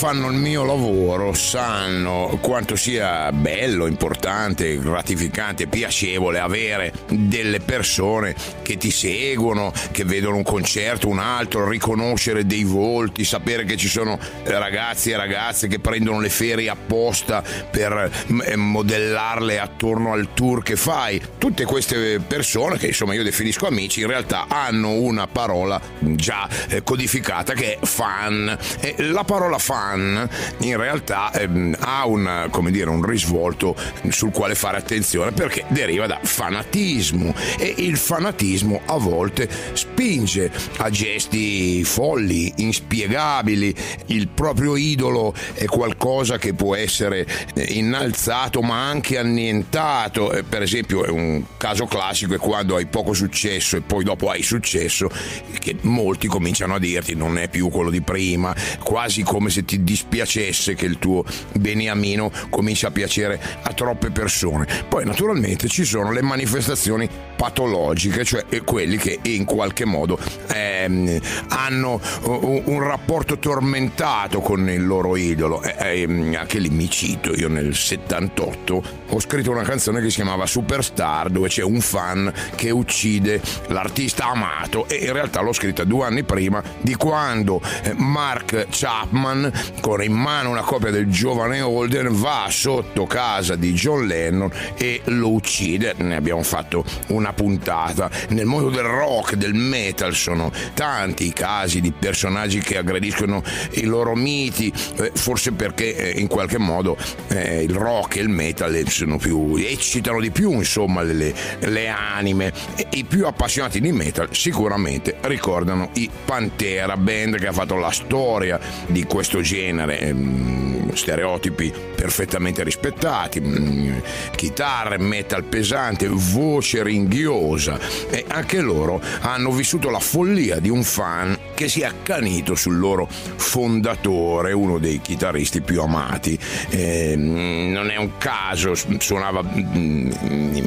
fanno il mio lavoro sanno quanto sia bello, importante, gratificante, piacevole avere delle persone che ti seguono, che vedono un concerto, un altro, riconoscere dei volti, sapere che ci sono ragazzi e ragazze che prendono le ferie apposta per eh, modellarle attorno al tour che fai. Tutte queste persone che insomma io definisco amici in realtà hanno una parola già eh, codificata che è fan. La parola fan in realtà ehm, ha un, dire, un risvolto sul quale fare attenzione perché deriva da fanatismo e il fanatismo a volte spinge a gesti folli, inspiegabili. Il proprio idolo è qualcosa che può essere eh, innalzato ma anche annientato. Eh, per esempio, è un caso classico è quando hai poco successo e poi dopo hai successo, che molti cominciano a dirti non è più quello di prima, quasi come se ti dispiacesse che il tuo beniamino comincia a piacere a troppe persone. Poi naturalmente ci sono le manifestazioni patologiche, cioè quelli che in qualche modo ehm, hanno un, un, rapporto tormentato con il loro idolo. Eh, ehm, anche lì mi cito, io nel 78 ho scritto una canzone che si chiamava Superstar, dove c'è un fan che uccide l'artista amato e in realtà l'ho scritta due anni prima di quando eh, Mark Chapman, con in mano una copia del giovane Holden, va sotto casa di John Lennon e lo uccide. Ne abbiamo fatto una puntata. Nel mondo del rock, del metal sono tanti i casi di personaggi che aggrediscono i loro miti, eh, forse perché eh, in qualche modo eh, il rock e il metal sono più, eccitano di più insomma le, le anime. I più appassionati di metal sicuramente ricordano i Pantera, band che ha fatto la storia di questo genere, ehm, stereotipi perfettamente rispettati, mm, chitarre, metal pesante, voce ringhiosa e anche loro hanno vissuto la follia di un fan che si è accanito sul loro fondatore, uno dei chitarristi più amati. Eh, non è un caso, suonava mm,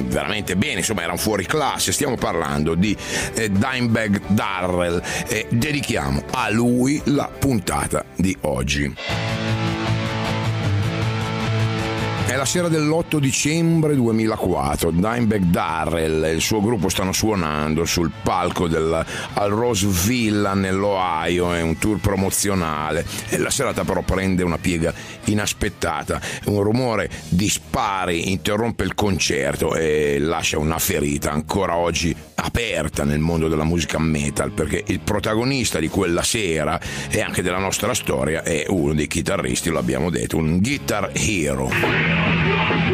veramente bene, insomma era un fuori classe, stiamo parlando di eh, Dimebag Darrell e dedichiamo a lui la puntata di oggi. Джим. È la sera dell'8 dicembre 2004. Dimebag Darrell e il suo gruppo stanno suonando sul palco del, al Rose Villa nell'Ohio. È un tour promozionale. E la serata però prende una piega inaspettata. Un rumore di spari interrompe il concerto e lascia una ferita ancora oggi aperta nel mondo della musica metal perché il protagonista di quella sera e anche della nostra storia è uno dei chitarristi, lo abbiamo detto, un guitar hero. Yeah.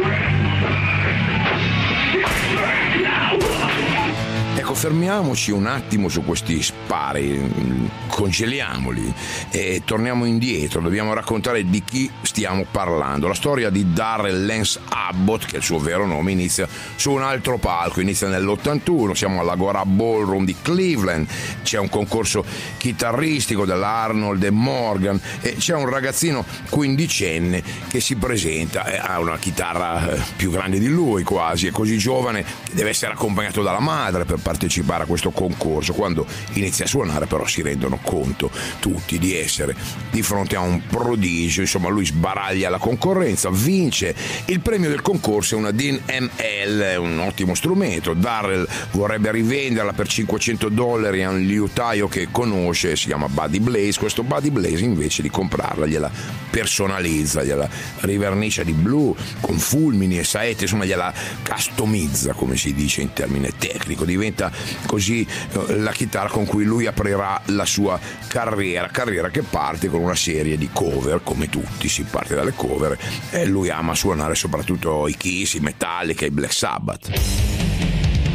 Ecco, fermiamoci un attimo su questi spari, congeliamoli e torniamo indietro. Dobbiamo raccontare di chi stiamo parlando. La storia di Darrell Lance Abbott, che è il suo vero nome, inizia su un altro palco, inizia nell'81, siamo all'Agora Ballroom di Cleveland, c'è un concorso chitarristico dell'Arnold e Morgan e c'è un ragazzino quindicenne che si presenta, e ha una chitarra eh, più grande di lui quasi, è così giovane che deve essere accompagnato dalla madre per partire partecipare a questo concorso. Quando inizia a suonare però si rendono conto tutti di essere di fronte a un prodigio, insomma lui sbaraglia la concorrenza, vince. Il premio del concorso è una Dean ML, un ottimo strumento. Darrell vorrebbe rivenderla per 500 dollari a un liutaio che conosce, si chiama Buddy Blaze. Questo Buddy Blaze invece di comprarla gliela personalizza, gliela rivernicia di blu con fulmini e saette, insomma gliela customizza come si dice in termine tecnico, diventa così eh, la chitarra con cui lui aprirà la sua carriera, carriera che parte con una serie di cover, come tutti si parte dalle cover, e lui ama suonare soprattutto i Kiss, i Metallica, i Black Sabbath.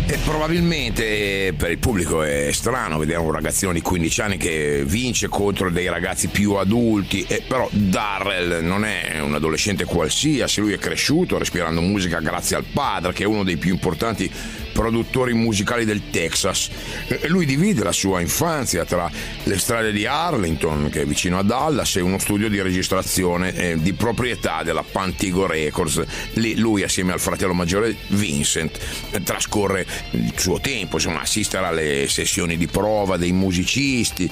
E probabilmente per il pubblico è strano vedere un ragazzino di 15 anni che vince contro dei ragazzi più adulti, e però Darrell non è un adolescente qualsiasi, lui è cresciuto respirando musica grazie al padre che è uno dei più importanti produttori musicali del Texas. Lui divide la sua infanzia tra le strade di Arlington, che è vicino a Dallas, e uno studio di registrazione eh, di proprietà della Pantigo Records. Lì lui, assieme al fratello maggiore Vincent, trascorre il suo tempo, insomma, assistere alle sessioni di prova dei musicisti.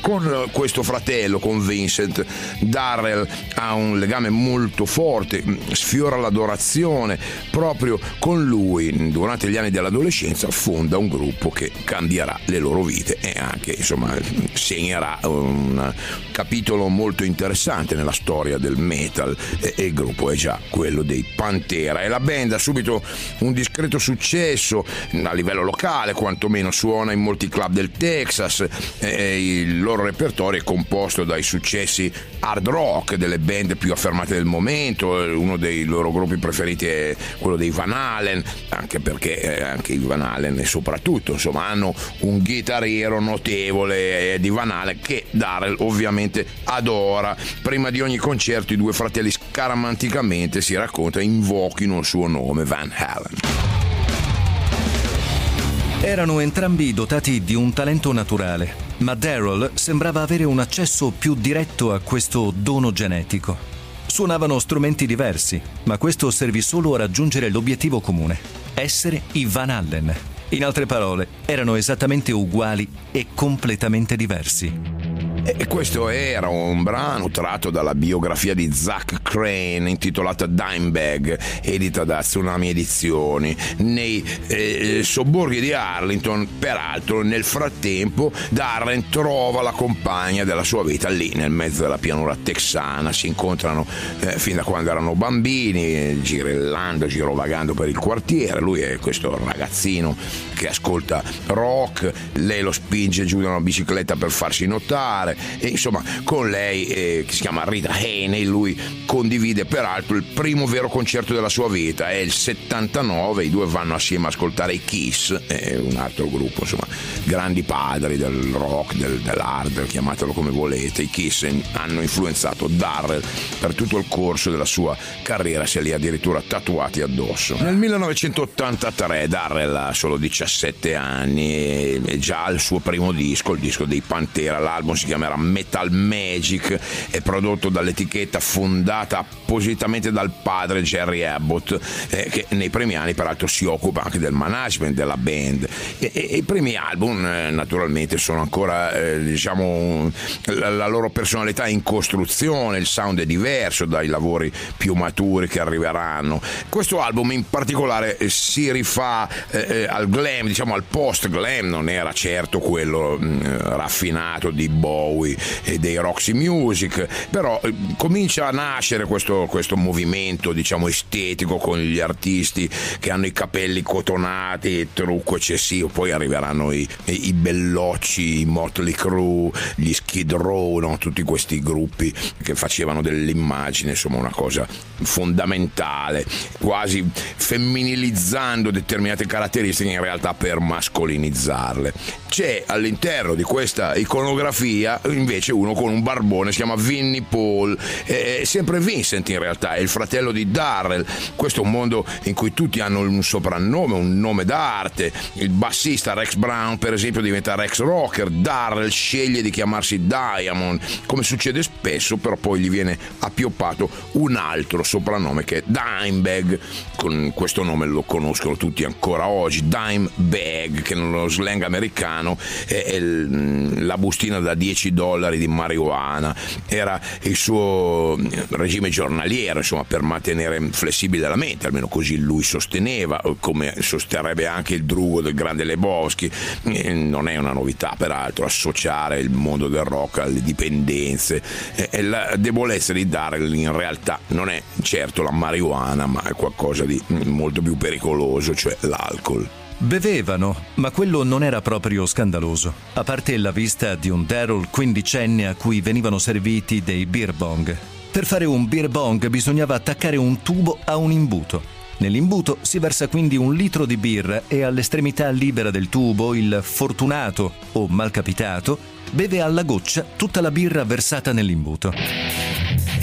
Con questo fratello, con Vincent, Darrell ha un legame molto forte, sfiora l'adorazione. Proprio con lui, durante gli anni dell'adolescenza, fonda un gruppo che cambierà le loro vite e anche, insomma, segnerà un capitolo molto interessante nella storia del metal. E, il gruppo è già quello dei Pantera. E la band ha subito un discreto successo a livello locale, quantomeno suona in molti club del Texas. E il loro repertorio è composto dai successi hard rock delle band più affermate del momento. Uno dei loro gruppi preferiti è quello dei Van Halen, anche perché eh, anche i Van Halen e soprattutto insomma hanno un chitarriero notevole di Van Halen che Darrell ovviamente adora. Prima di ogni concerto i due fratelli scaramanticamente si racconta invochino il suo nome Van Halen. Erano entrambi dotati di un talento naturale, ma Daryl sembrava avere un accesso più diretto a questo dono genetico. Suonavano strumenti diversi, ma questo servì solo a raggiungere l'obiettivo comune, essere i Van Allen. In altre parole, erano esattamente uguali e completamente diversi. E questo era un brano tratto dalla biografia di Zach Crane intitolata Dimebag, edita da Tsunami Edizioni, nei eh, sobborghi di Arlington. Peraltro, nel frattempo, Darren trova la compagna della sua vita lì, nel mezzo della pianura texana. Si incontrano eh, fin da quando erano bambini, girellando, girovagando per il quartiere. Lui è questo ragazzino che ascolta rock, lei lo spinge giù da una bicicletta per farsi notare e insomma con lei eh, che si chiama Rita Haney lui condivide peraltro il primo vero concerto della sua vita. È il 79 i due vanno assieme a ascoltare i Kiss eh, un altro gruppo insomma grandi padri del rock del, dell'hard chiamatelo come volete. I Kiss hanno influenzato Darrell per tutto il corso della sua carriera se li ha addirittura tatuati addosso. Nel 1983 Darrell ha solo 17 anni e già il suo primo disco il disco dei Pantera l'album si chiama chiamerà Metal Magic, è prodotto dall'etichetta fondata appositamente dal padre Jerry Abbott, eh, che nei primi anni peraltro si occupa anche del management della band. E, e, i primi album eh, naturalmente sono ancora, eh, diciamo, la, la, loro personalità in costruzione, il sound è diverso dai lavori più maturi che arriveranno. Questo album in particolare eh, si rifà eh, eh, al glam, diciamo al post glam, non era certo quello mh, mm, raffinato di Bowie Bowie e dei Roxy Music, però eh, comincia a nascere questo, questo movimento diciamo estetico con gli artisti che hanno i capelli cotonati, trucco eccessivo, poi arriveranno i, i bellocci, i Motley Crue, gli Skid Row, no? tutti questi gruppi che facevano dell'immagine, insomma una cosa fondamentale, quasi femminilizzando determinate caratteristiche in realtà per mascolinizzarle. C'è all'interno di questa iconografia invece uno con un barbone, si chiama Vinnie Paul, è sempre Vincent in realtà, è il fratello di Darrell. Questo è un mondo in cui tutti hanno un soprannome, un nome d'arte. Il bassista Rex Brown, per esempio, diventa Rex Rocker, Darrell sceglie di chiamarsi Diamond, come succede spesso, però poi gli viene appioppato un altro soprannome che è Dimebag. Con questo nome lo conoscono tutti ancora oggi, Dimebag, che nello slang americano e, la bustina da 10 dollari di marijuana. Era il suo regime giornaliero insomma per mantenere flessibile la mente almeno così lui sosteneva come sosterrebbe anche il drugo del grande Lebowski non è una novità peraltro associare il mondo del rock alle dipendenze e la debolezza di Darrell in realtà non è certo la marijuana ma è qualcosa di molto più pericoloso cioè l'alcol Bevevano, ma quello non era proprio scandaloso, a parte la vista di un Daryl quindicenne a cui venivano serviti dei beer bong. Per fare un beer bong bisognava attaccare un tubo a un imbuto. Nell'imbuto si versa quindi un litro di birra e all'estremità libera del tubo il fortunato o malcapitato beve alla goccia tutta la birra versata nell'imbuto.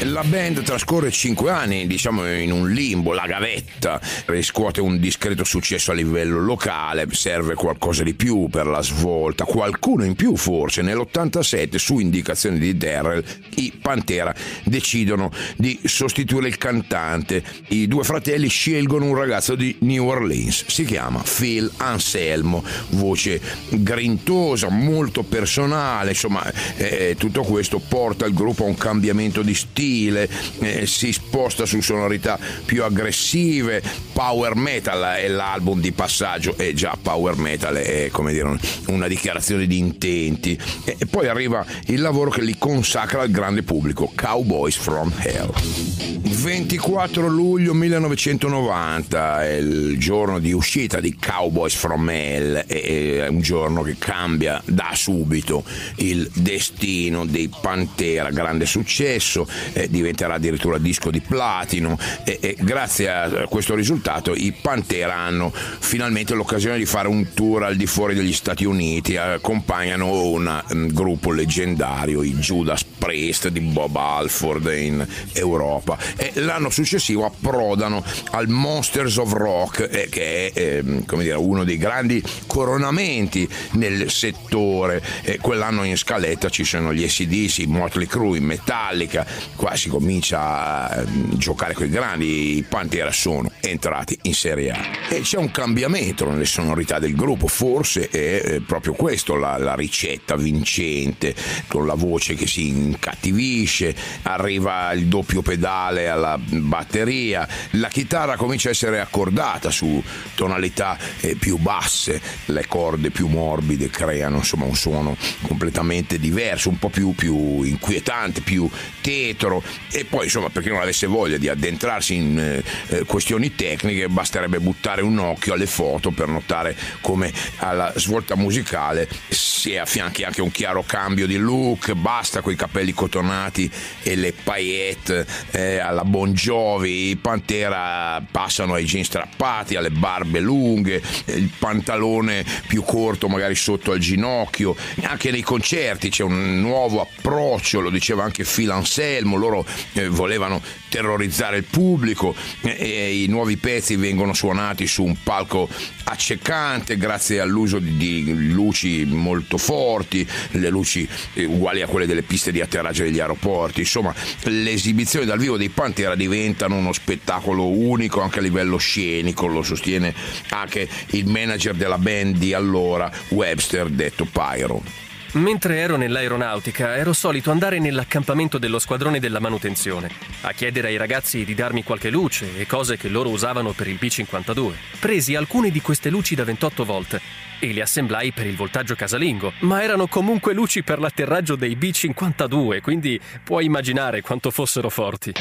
La band trascorre 5 anni, diciamo, in un limbo, la gavetta, riscuote un discreto successo a livello locale, serve qualcosa di più per la svolta, qualcuno in più forse. Nell'87, su indicazione di Darrell, i Pantera decidono di sostituire il cantante. I due fratelli scelgono un ragazzo di New Orleans, si chiama Phil Anselmo, voce grintosa, molto personale, insomma, eh, tutto questo porta il gruppo a un cambiamento di stile stile, eh, si sposta su sonorità più aggressive, power metal è l'album di passaggio. E già power metal è come dire una dichiarazione di intenti. E poi arriva il lavoro che li consacra al grande pubblico, Cowboys from Hell. 24 luglio 1990 è il giorno di uscita di Cowboys from Hell, è un giorno che cambia da subito il destino dei Pantera, grande successo, eh, diventerà addirittura disco di platino. E, e, grazie a questo risultato i Pantera hanno finalmente l'occasione di fare un tour al di fuori degli Stati Uniti, accompagnano un um, gruppo leggendario, i Judas Priest di Bob Alford in Europa. E l'anno successivo approdano al Monsters of Rock eh, che è eh, dire, uno dei grandi coronamenti nel settore. E quell'anno in scaletta ci sono gli SDC, Motley Crue, Metallica, qua si comincia a mm, giocare con i grandi, i Pantera sono entrati in Serie A. E c'è un cambiamento nelle sonorità del gruppo, forse è eh, proprio questo la, la ricetta vincente, con la voce che si incattivisce, arriva il doppio pedale alla batteria, la chitarra comincia a essere accordata su tonalità eh, più basse, le corde più morbide creano insomma un suono completamente diverso, un po' più, più inquietante, più tetro libero e poi insomma per chi non avesse voglia di addentrarsi in eh, eh, questioni tecniche basterebbe buttare un occhio alle foto per notare come alla svolta musicale si affianchi anche un chiaro cambio di look, basta con i capelli cotonati e le paillette eh, alla Bon Jovi, Pantera passano ai jeans strappati, alle barbe lunghe, il pantalone più corto magari sotto al ginocchio, anche nei concerti c'è un nuovo approccio, lo diceva anche Phil Anselmo, loro eh, volevano terrorizzare il pubblico e i nuovi pezzi vengono suonati su un palco accecante grazie all'uso di, di luci molto forti, le luci eh, uguali a quelle delle piste di atterraggio degli aeroporti, insomma le esibizioni dal vivo dei Pantera diventano uno spettacolo unico anche a livello scenico, lo sostiene anche il manager della band di allora, Webster, detto Pyro. Mentre ero nell'aeronautica ero solito andare nell'accampamento dello squadrone della manutenzione, a chiedere ai ragazzi di darmi qualche luce e cose che loro usavano per il B52. Presi alcune di queste luci da 28 volt e le assemblai per il voltaggio casalingo, ma erano comunque luci per l'atterraggio dei B52, quindi puoi immaginare quanto fossero forti.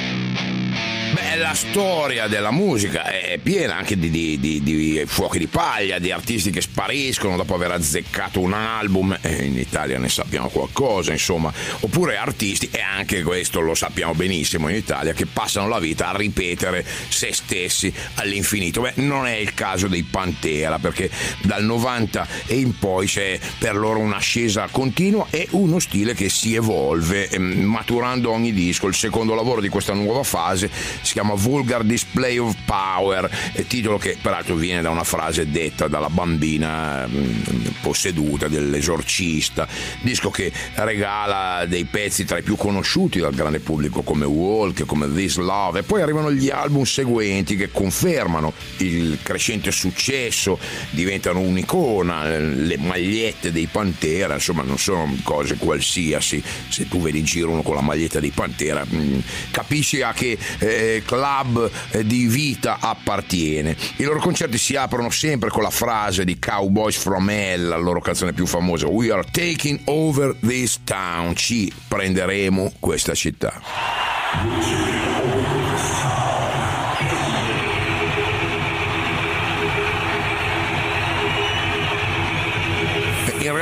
Beh, la storia della musica è piena anche di, di, di, di, fuochi di paglia, di artisti che spariscono dopo aver azzeccato un album, in Italia ne sappiamo qualcosa, insomma, oppure artisti, e anche questo lo sappiamo benissimo in Italia, che passano la vita a ripetere se stessi all'infinito. Beh, non è il caso dei Pantera, perché dal 90 e in poi c'è per loro un'ascesa continua e uno stile che si evolve, ehm, maturando ogni disco. Il secondo lavoro di questa nuova fase si chiama Vulgar Display of Power, titolo che peraltro viene da una frase detta dalla bambina mm, posseduta dell'esorcista, disco che regala dei pezzi tra i più conosciuti dal grande pubblico come Walk, come This Love e poi arrivano gli album seguenti che confermano il crescente successo, diventano un'icona, le magliette dei Pantera, insomma non sono cose qualsiasi, se tu vedi in giro uno con la maglietta dei Pantera mm, capisci a che eh, club eh, di vita appartiene. I loro concerti si aprono sempre con la frase di Cowboys from Hell, la loro canzone più famosa, We are taking over this town, ci prenderemo questa città.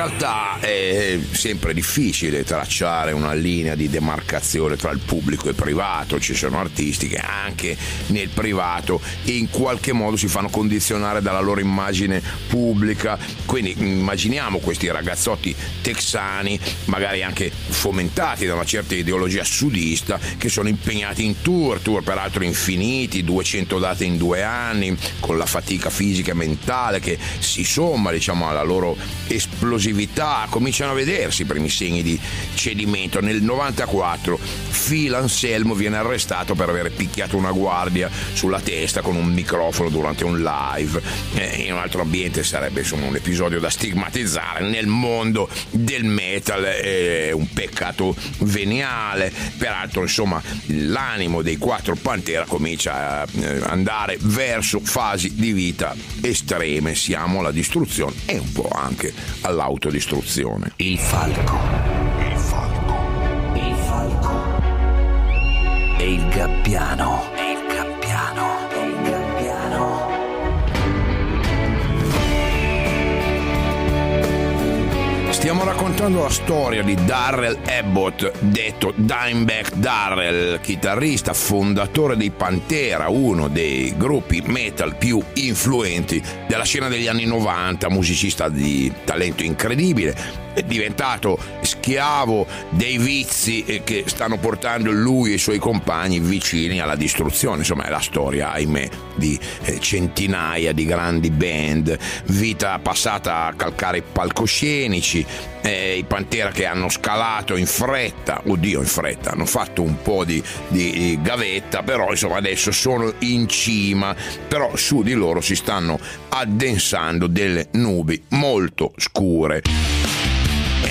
realtà è sempre difficile tracciare una linea di demarcazione tra il pubblico e il privato, ci sono artisti che anche nel privato in qualche modo si fanno condizionare dalla loro immagine pubblica, quindi immaginiamo questi ragazzotti texani, magari anche fomentati da una certa ideologia sudista, che sono impegnati in tour, tour peraltro infiniti, 200 date in due anni, con la fatica fisica e mentale che si somma diciamo alla loro esplosività, cominciano a vedersi i primi segni di cedimento. Nel 94 Phil Anselmo viene arrestato per aver picchiato una guardia sulla testa con un microfono durante un live. Eh, in un altro ambiente sarebbe insomma un episodio da stigmatizzare. Nel mondo del metal è un peccato veniale. Peraltro, insomma, l'animo dei quattro Pantera comincia a eh, andare verso fasi di vita estreme. Siamo alla distruzione e un po' anche all'autodistruzione. Il falco. Il falco. Il falco. E il gabbiano. E il gabbiano. E il gabbiano. Stiamo raccontando la storia di Darrell Abbott, detto Dimeback Darrell, chitarrista fondatore dei Pantera, uno dei gruppi metal più influenti della scena degli anni 90, musicista di talento incredibile, diventato schiavo dei vizi che stanno portando lui e i suoi compagni vicini alla distruzione. Insomma, è la storia, ahimè, di eh, centinaia di grandi band, vita passata a calcare palcoscenici, eh, i Pantera che hanno scalato in fretta, oddio in fretta, hanno fatto un po' di, di, gavetta, però insomma adesso sono in cima, però su di loro si stanno addensando delle nubi molto scure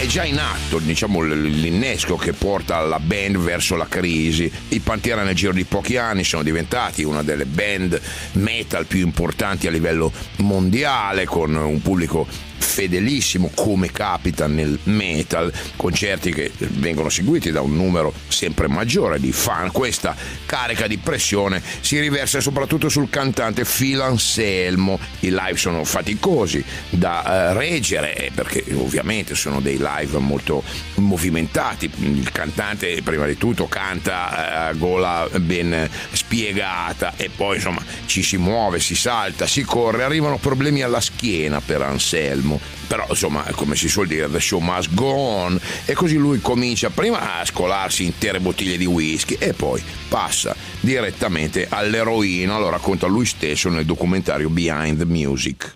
già in atto diciamo, l'innesco che porta la band verso la crisi. I Pantera nel giro di pochi anni sono diventati una delle band metal più importanti a livello mondiale, con un pubblico fedelissimo come capita nel metal, concerti che vengono seguiti da un numero sempre maggiore di fan. Questa carica di pressione si riversa soprattutto sul cantante Phil Anselmo. I live sono faticosi da uh, reggere eh, perché ovviamente sono dei live molto movimentati. Il cantante prima di tutto canta uh, a gola ben spiegata e poi insomma ci si muove, si salta, si corre, arrivano problemi alla schiena per Anselmo però insomma come si suol dire the show must go on. E così lui comincia prima a scolarsi intere bottiglie di whisky e poi passa direttamente all'eroina. Lo racconta lui stesso nel documentario Behind the Music.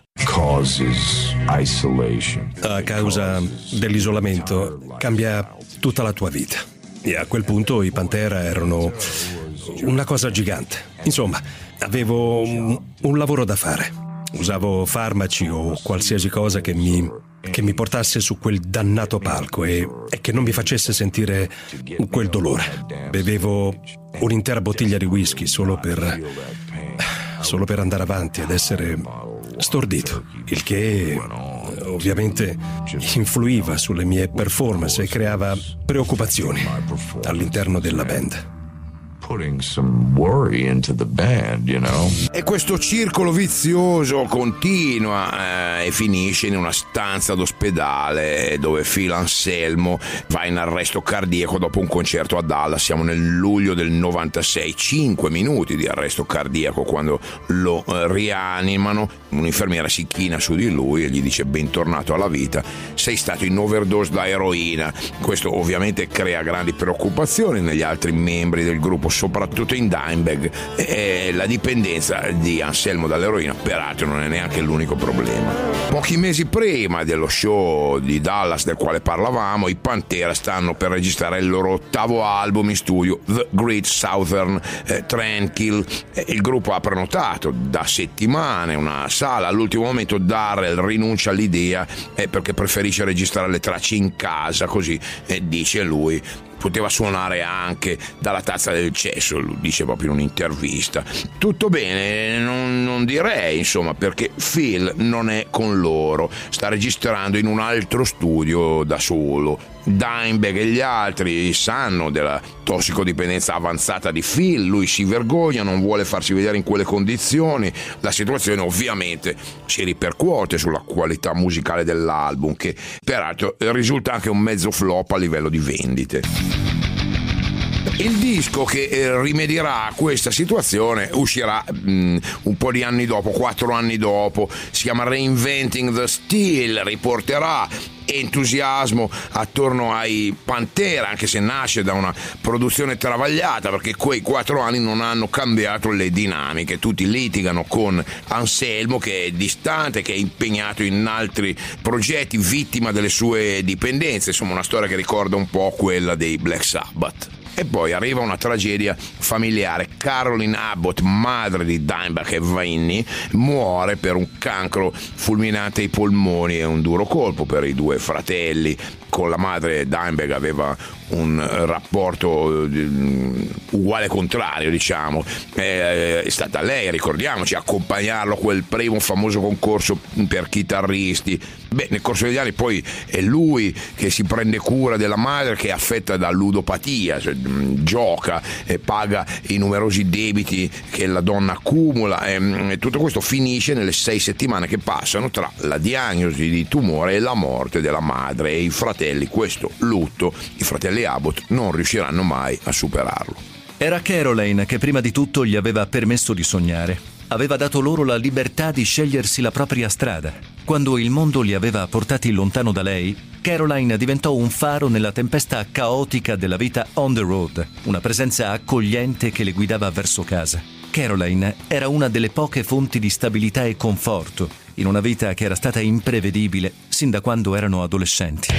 A causa dell'isolamento cambia tutta la tua vita. E a quel punto i Pantera erano una cosa gigante. Insomma avevo un, un lavoro da fare Usavo farmaci o qualsiasi cosa che mi, che mi portasse su quel dannato palco e, e, che non mi facesse sentire quel dolore. Bevevo un'intera bottiglia di whisky solo per, solo per andare avanti ed essere stordito, il che ovviamente influiva sulle mie performance e creava preoccupazioni all'interno della band E questo circolo vizioso continua eh, e finisce in una stanza d'ospedale dove Phil Anselmo va in arresto cardiaco dopo un concerto a Dallas. Siamo nel luglio del 96, 5 minuti di arresto cardiaco quando lo eh, rianimano. Un'infermiera si china su di lui e gli dice bentornato alla vita, sei stato in overdose da eroina. Questo ovviamente crea grandi preoccupazioni negli altri membri del gruppo soprattutto in Dimebag. E la dipendenza di Anselmo dall'eroina, peraltro, non è neanche l'unico problema. Pochi mesi prima dello show di Dallas del quale parlavamo, i Pantera stanno per registrare il loro ottavo album in studio, The Great Southern eh, Tranquil. il gruppo ha prenotato da settimane una sala. All'ultimo momento Darrell rinuncia all'idea eh, perché preferisce registrare le tracce in casa, così eh, dice lui poteva suonare anche dalla tazza del cesso, lo dice proprio in un'intervista. Tutto bene, non, non direi, insomma, perché Phil non è con loro, sta registrando in un altro studio da solo. Dimebag e gli altri sanno della tossicodipendenza avanzata di Phil, lui si vergogna, non vuole farsi vedere in quelle condizioni, la situazione ovviamente si ripercuote sulla qualità musicale dell'album che peraltro risulta anche un mezzo flop a livello di vendite. Il disco che eh, rimedierà a questa situazione uscirà mh, mm, un po' di anni dopo, quattro anni dopo, si chiama Reinventing the Steel, riporterà entusiasmo attorno ai Pantera, anche se nasce da una produzione travagliata, perché quei quattro anni non hanno cambiato le dinamiche. Tutti litigano con Anselmo, che è distante, che è impegnato in altri progetti, vittima delle sue dipendenze. Insomma, una storia che ricorda un po' quella dei Black Sabbath. E poi arriva una tragedia familiare. Caroline Abbott, madre di Dimebag e Vaini, muore per un cancro fulminante ai polmoni e un duro colpo per i due fratelli. Con la madre Dimebag aveva un rapporto eh, uguale contrario, diciamo. È stata lei, ricordiamoci, accompagnarlo a quel primo famoso concorso per chitarristi. Beh, nel corso degli anni poi è lui che si prende cura della madre che è affetta da ludopatia, cioè, mm, gioca e paga i numerosi debiti che la donna accumula mm, e tutto questo finisce nelle sei settimane che passano tra la diagnosi di tumore e la morte della madre e i fratelli. Questo lutto, i fratelli Abbott non riusciranno mai a superarlo. Era Caroline che prima di tutto gli aveva permesso di sognare. Aveva dato loro la libertà di scegliersi la propria strada. Quando il mondo li aveva portati lontano da lei, Caroline diventò un faro nella tempesta caotica della vita on the road, una presenza accogliente che le guidava verso casa. Caroline era una delle poche fonti di stabilità e conforto in una vita che era stata imprevedibile sin da quando erano adolescenti.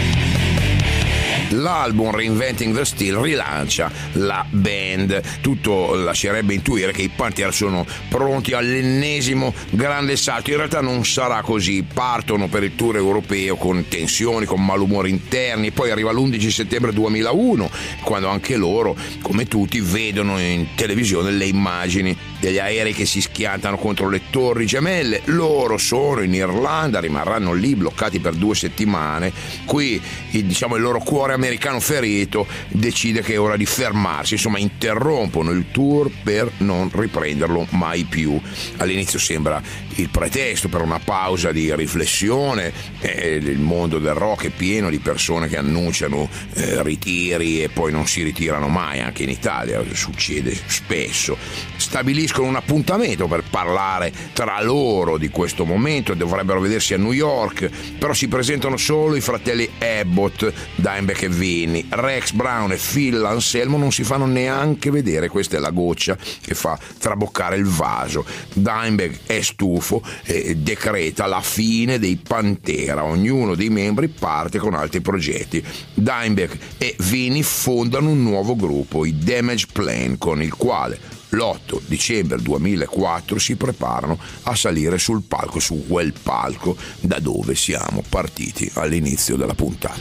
L'album Reinventing the Steel rilancia la band. Tutto lascerebbe intuire che i Pantera sono pronti all'ennesimo grande salto. In realtà non sarà così. Partono per il tour europeo con tensioni, con malumori interni. Poi arriva l'11 settembre 2001, quando anche loro, come tutti, vedono in televisione le immagini degli aerei che si schiantano contro le torri gemelle. Loro sono in Irlanda, rimarranno lì bloccati per due settimane. Qui diciamo, il loro cuore americano ferito decide che è ora di fermarsi, insomma interrompono il tour per non riprenderlo mai più. All'inizio sembra il pretesto per una pausa di riflessione, eh, il mondo del rock è pieno di persone che annunciano eh, ritiri e poi non si ritirano mai, anche in Italia succede spesso. Stabiliscono un appuntamento per parlare tra loro di questo momento, dovrebbero vedersi a New York, però si presentano solo i fratelli Abbott, Dimebag e Vini, Rex Brown e Phil Anselmo non si fanno neanche vedere, questa è la goccia che fa traboccare il vaso. Dimebag è stufo e decreta la fine dei Pantera, ognuno dei membri parte con altri progetti. Dimebag e Vini fondano un nuovo gruppo, i Damage Plan, con il quale l'8 dicembre 2004 si preparano a salire sul palco, su quel palco da dove siamo partiti all'inizio della puntata.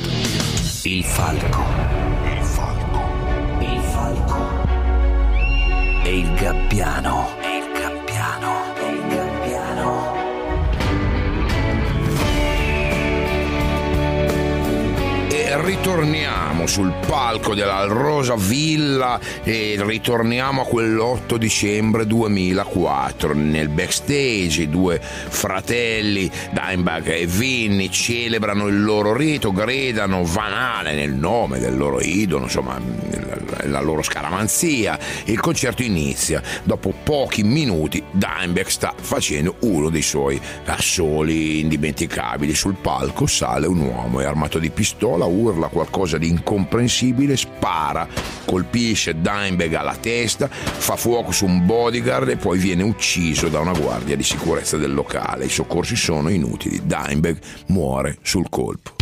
Il falco. Il falco. Il falco. E il gabbiano. Ritorniamo sul palco della Rosa Villa e ritorniamo a quell'8 dicembre 2004. Nel backstage i due fratelli Dimebag e Vinny celebrano il loro rito, gridano Vanale nel nome del loro idolo, insomma la loro scaramanzia. Il concerto inizia. Dopo pochi minuti Dimebag sta facendo uno dei suoi assoli indimenticabili. Sul palco sale un uomo, è armato di pistola, urla qualcosa di incomprensibile, spara, colpisce Dimebag alla testa, fa fuoco su un bodyguard e poi viene ucciso da una guardia di sicurezza del locale. I soccorsi sono inutili. Dimebag muore sul colpo.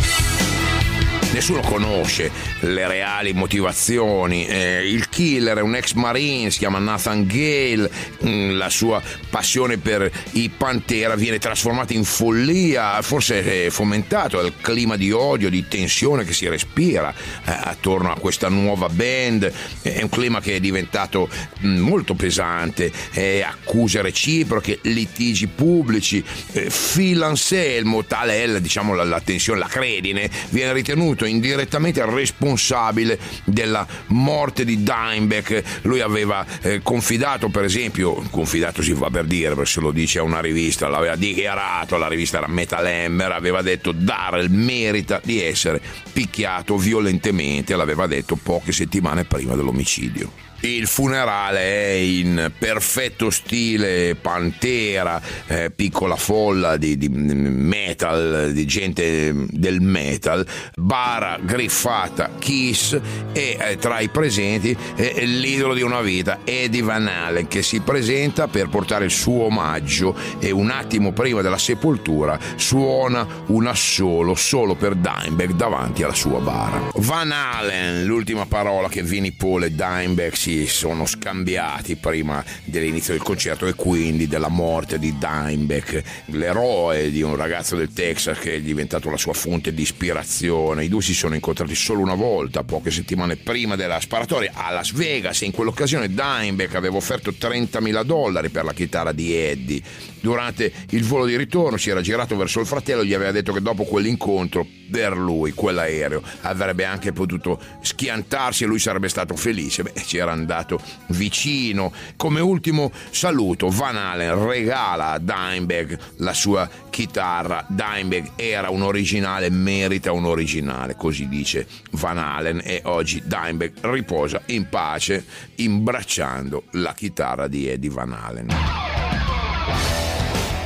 Nessuno conosce le reali motivazioni. Eh, il killer è un ex marine, si chiama Nathan Gale, mm, la sua passione per i Pantera viene trasformata in follia, forse è fomentato dal clima di odio, di tensione che si respira eh, attorno a questa nuova band. È un clima che è diventato mm, molto pesante, eh, accuse reciproche, litigi pubblici. Eh, Phil Anselmo, tale è diciamo, la, la tensione, la credine, viene ritenuto indirettamente responsabile della morte di Dimebag. Lui aveva eh, confidato, per esempio, confidato si va per dire, perché se lo dice a una rivista, l'aveva dichiarato, la rivista era Metal Hammer, aveva detto Darrell merita di essere picchiato violentemente, l'aveva detto poche settimane prima dell'omicidio. Il funerale è in perfetto stile Pantera, eh, piccola folla di, di, metal, di gente del metal, bara griffata Kiss e eh, tra i presenti eh, l'idolo di una vita, Eddie Van Halen, che si presenta per portare il suo omaggio e un attimo prima della sepoltura suona un assolo solo per Dimebag davanti alla sua bara. Van Halen, l'ultima parola che Vinnie Paul e Dimebag si si sono scambiati prima dell'inizio del concerto e quindi della morte di Dimebag, l'eroe di un ragazzo del Texas che è diventato la sua fonte di ispirazione. I due si sono incontrati solo una volta, poche settimane prima della sparatoria a Las Vegas e in quell'occasione Dimebag aveva offerto 30.000 dollari per la chitarra di Eddie. Durante il volo di ritorno si era girato verso il fratello e gli aveva detto che dopo quell'incontro per lui quell'aereo avrebbe anche potuto schiantarsi e lui sarebbe stato felice. Beh, ci era andato vicino. Come ultimo saluto, Van Halen regala a Dimebag la sua chitarra. Dimebag era un originale, merita un originale, così dice Van Halen e oggi Dimebag riposa in pace imbracciando la chitarra di Eddie Van Halen.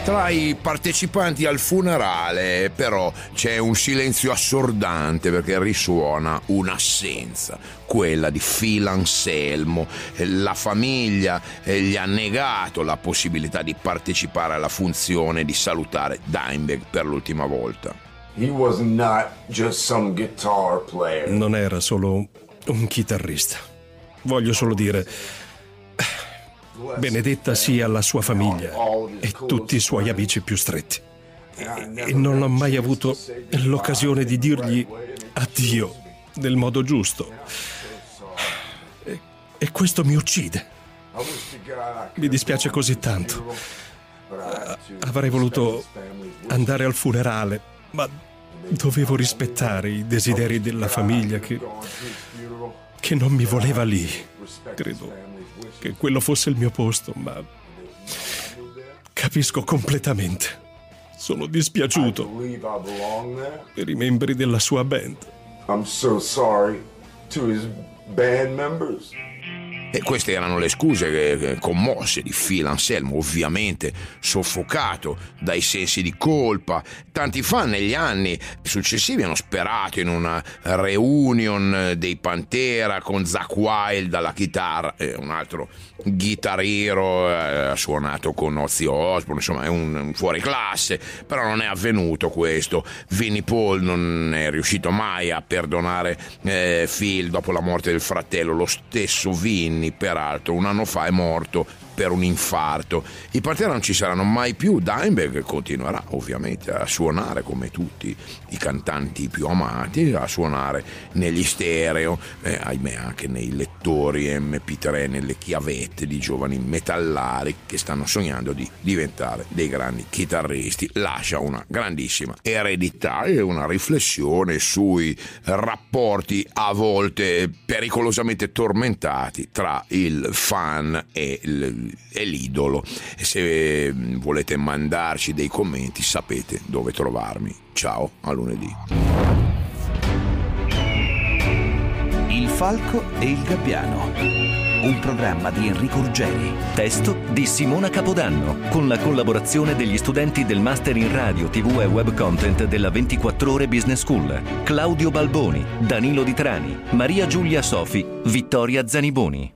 Tra i partecipanti al funerale però c'è un silenzio assordante perché risuona un'assenza, quella di Phil Anselmo. La famiglia eh, gli ha negato la possibilità di partecipare alla funzione di salutare Dimebag per l'ultima volta. Non era solo un chitarrista. Voglio solo dire Benedetta sia la sua famiglia e tutti i suoi amici più stretti. E non ho mai avuto l'occasione di dirgli addio nel modo giusto. E, questo mi uccide. Mi dispiace così tanto. Avrei voluto andare al funerale, ma dovevo rispettare i desideri della famiglia che, che non mi voleva lì. Credo che quello fosse il mio posto, ma capisco completamente. Sono dispiaciuto per i membri della sua band. I'm so sorry to his band members. E queste erano le scuse commosse di Phil Anselmo, ovviamente soffocato dai sensi di colpa. Tanti fan negli anni successivi hanno sperato in una reunion dei Pantera con Zach Wild alla chitarra, un altro chitarriero, eh, ha suonato con Ozzy Osbourne, insomma è un fuori classe, però non è avvenuto questo. Vinnie Paul non è riuscito mai a perdonare eh, Phil dopo la morte del fratello, lo stesso Vinnie anni, peraltro, un anno fa è morto per un infarto. I Pantera non ci saranno mai più, Dimebag continuerà ovviamente a suonare come tutti i cantanti più amati, a suonare negli stereo, eh, ahimè anche nei lettori MP3, nelle chiavette di giovani metallari che stanno sognando di diventare dei grandi chitarristi. Lascia una grandissima eredità e una riflessione sui rapporti a volte pericolosamente tormentati tra il fan e il è l'idolo. Se mm, volete mandarci dei commenti sapete dove trovarmi. Ciao, a lunedì. Il falco e il gabbiano. Un programma di Enrico Ruggeri. Testo di Simona Capodanno, con la collaborazione degli studenti del Master in Radio, TV e Web Content della 24 Ore Business School. Claudio Balboni, Danilo Di Trani, Maria Giulia Sofi, Vittoria Zaniboni.